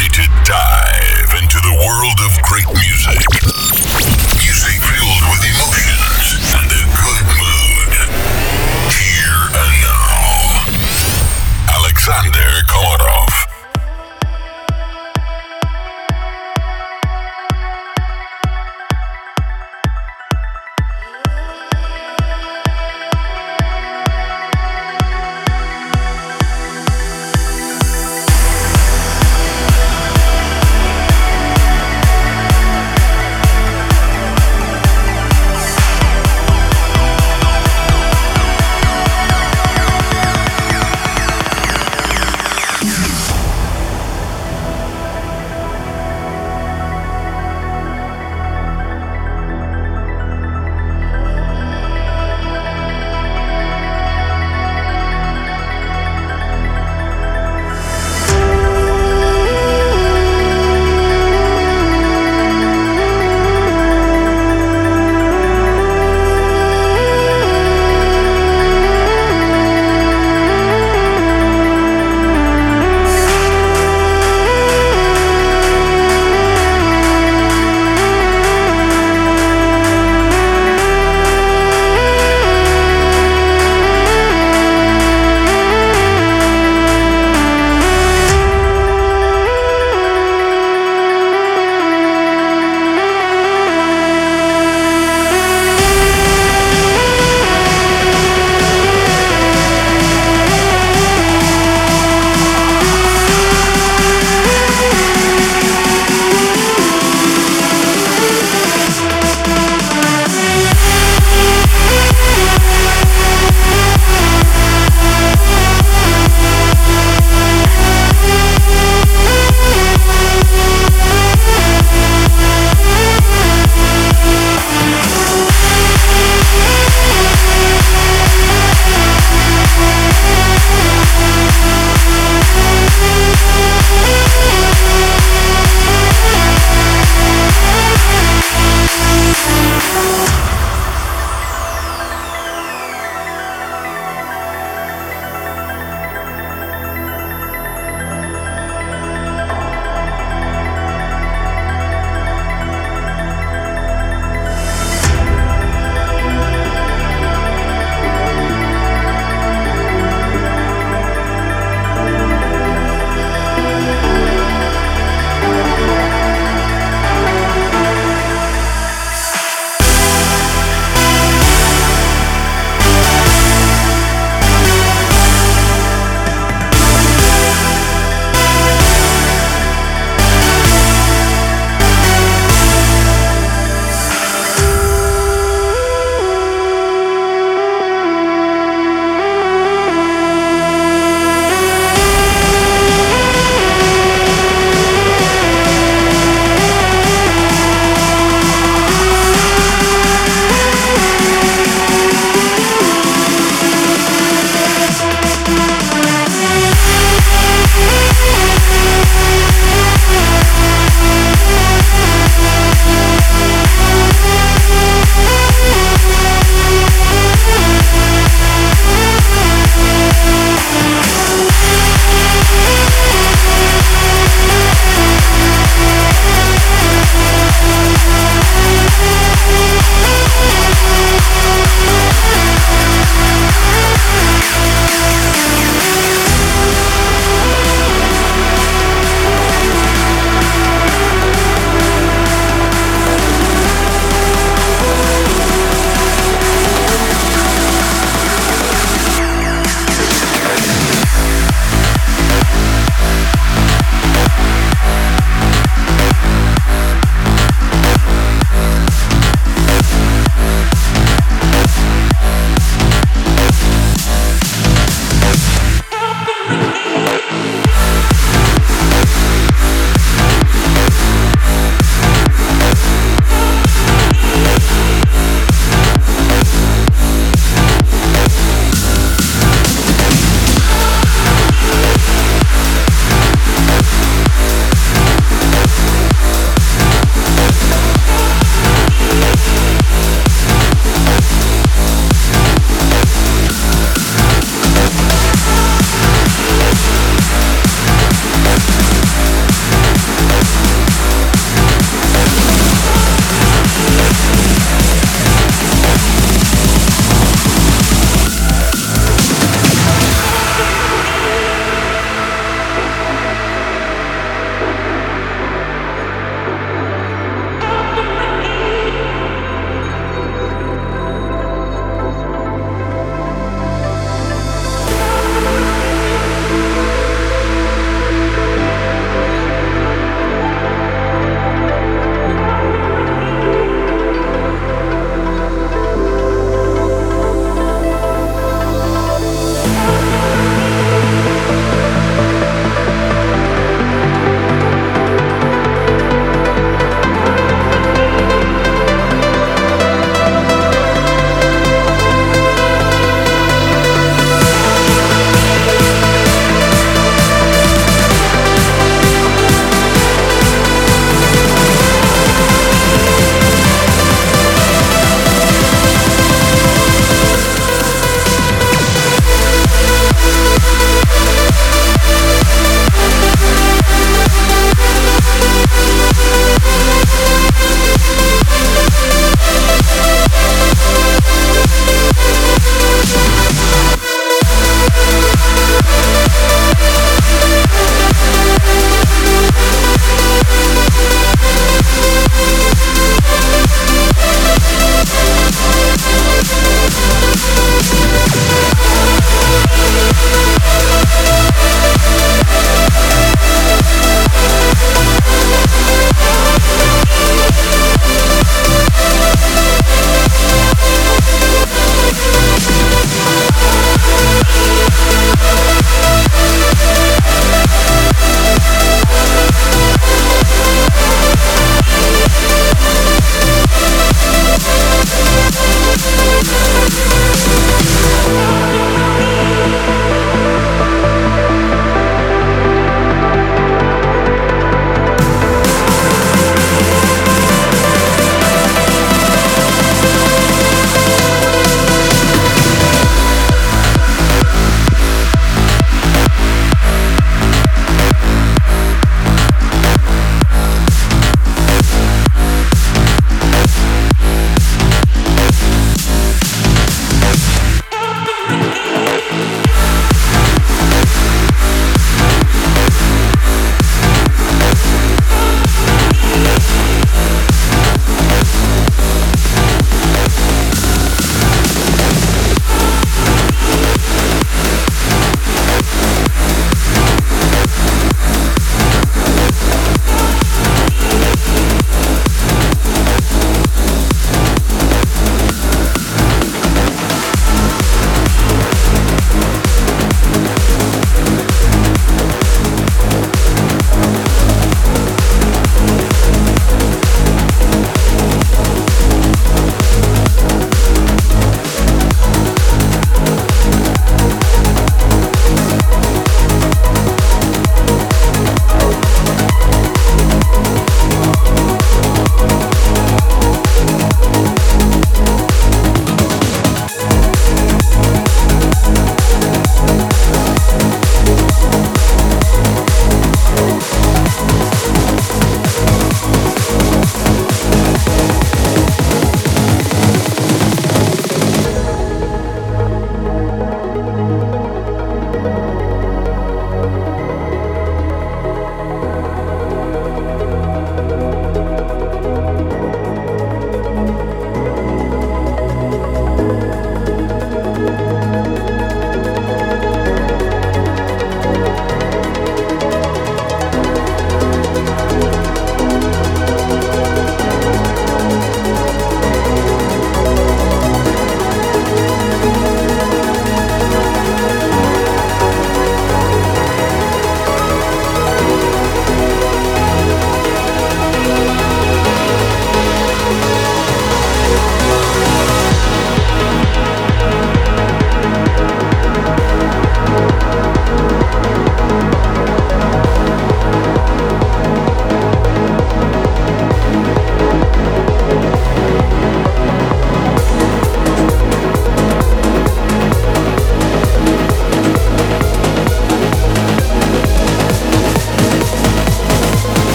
ready to dive into the world of great music. Music filled with emotions and a good mood. Here and now, Alexander Komarov.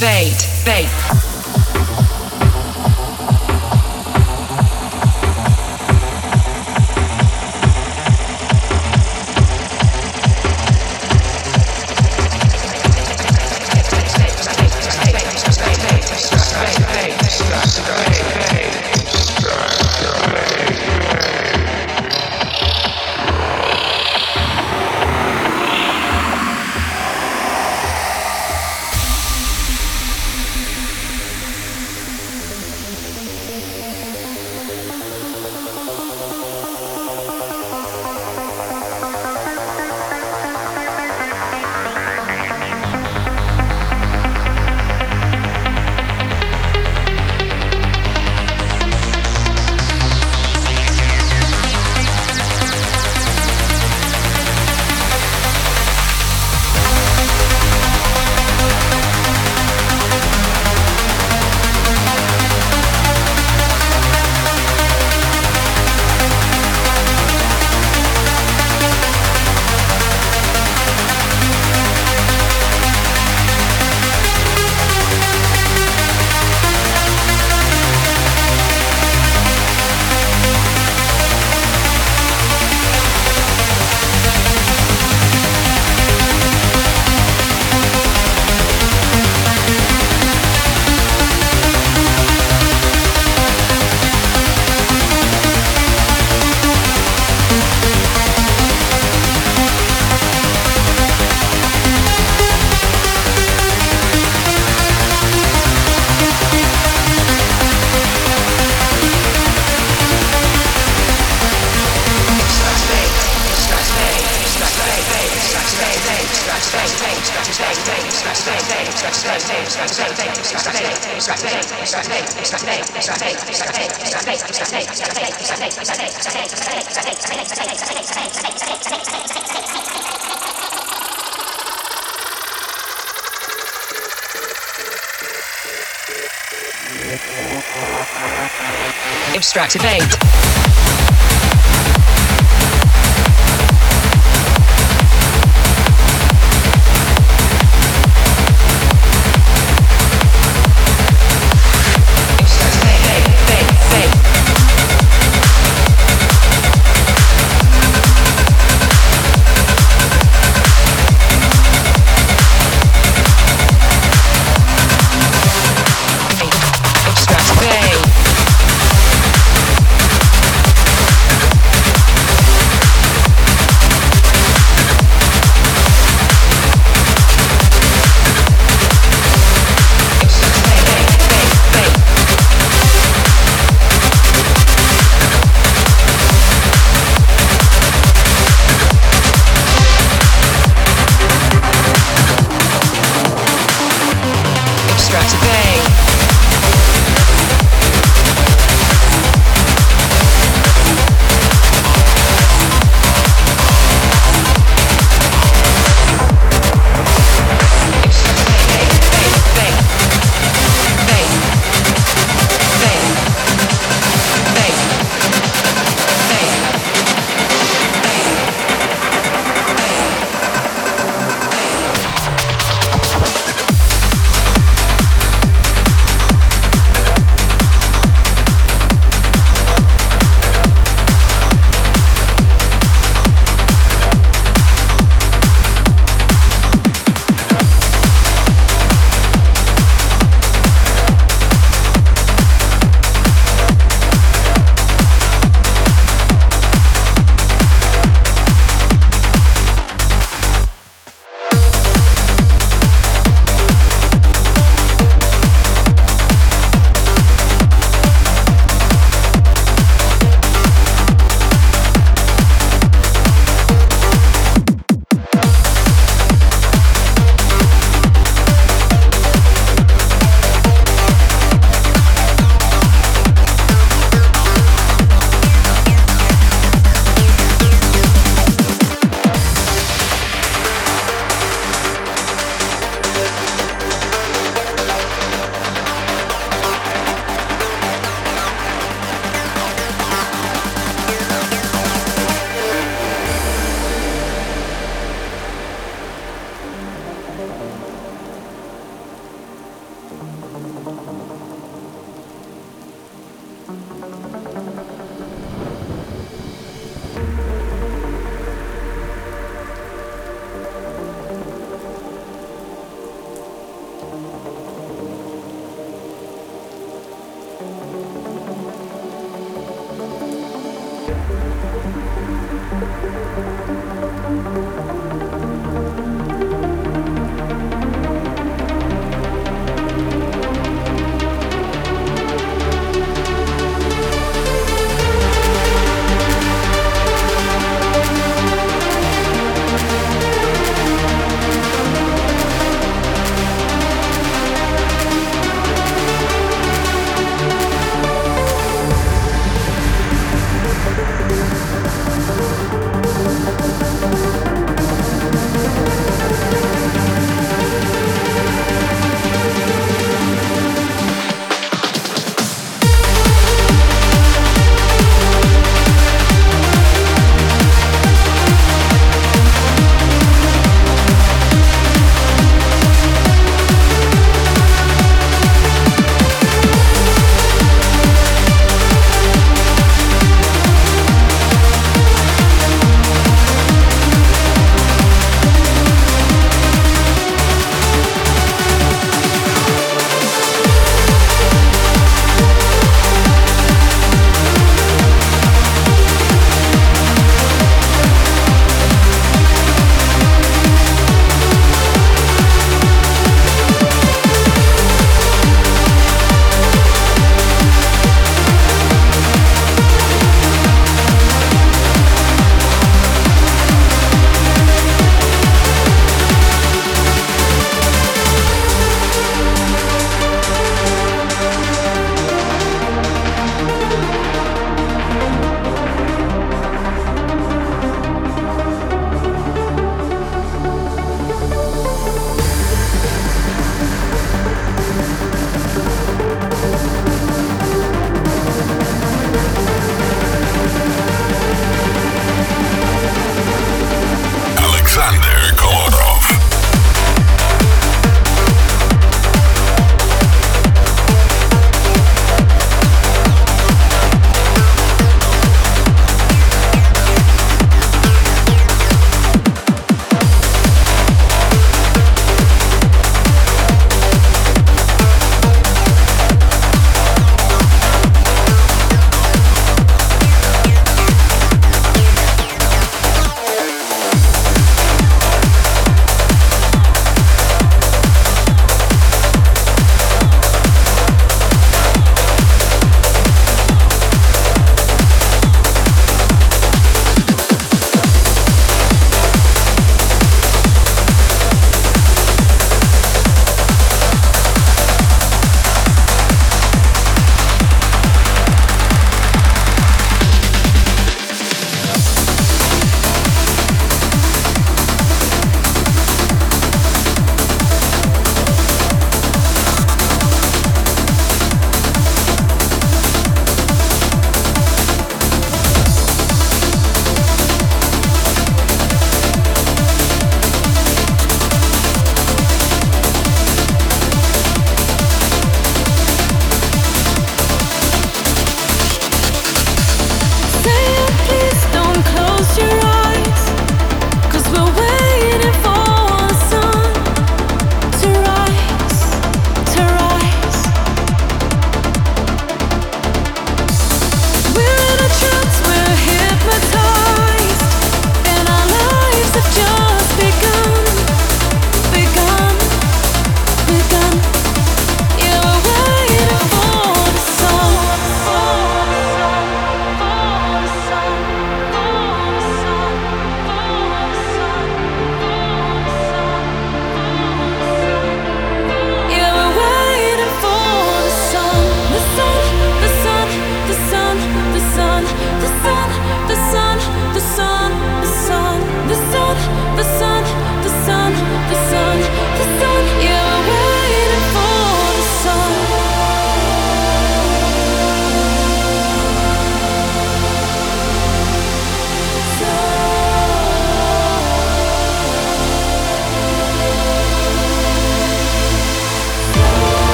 Activate. Vape.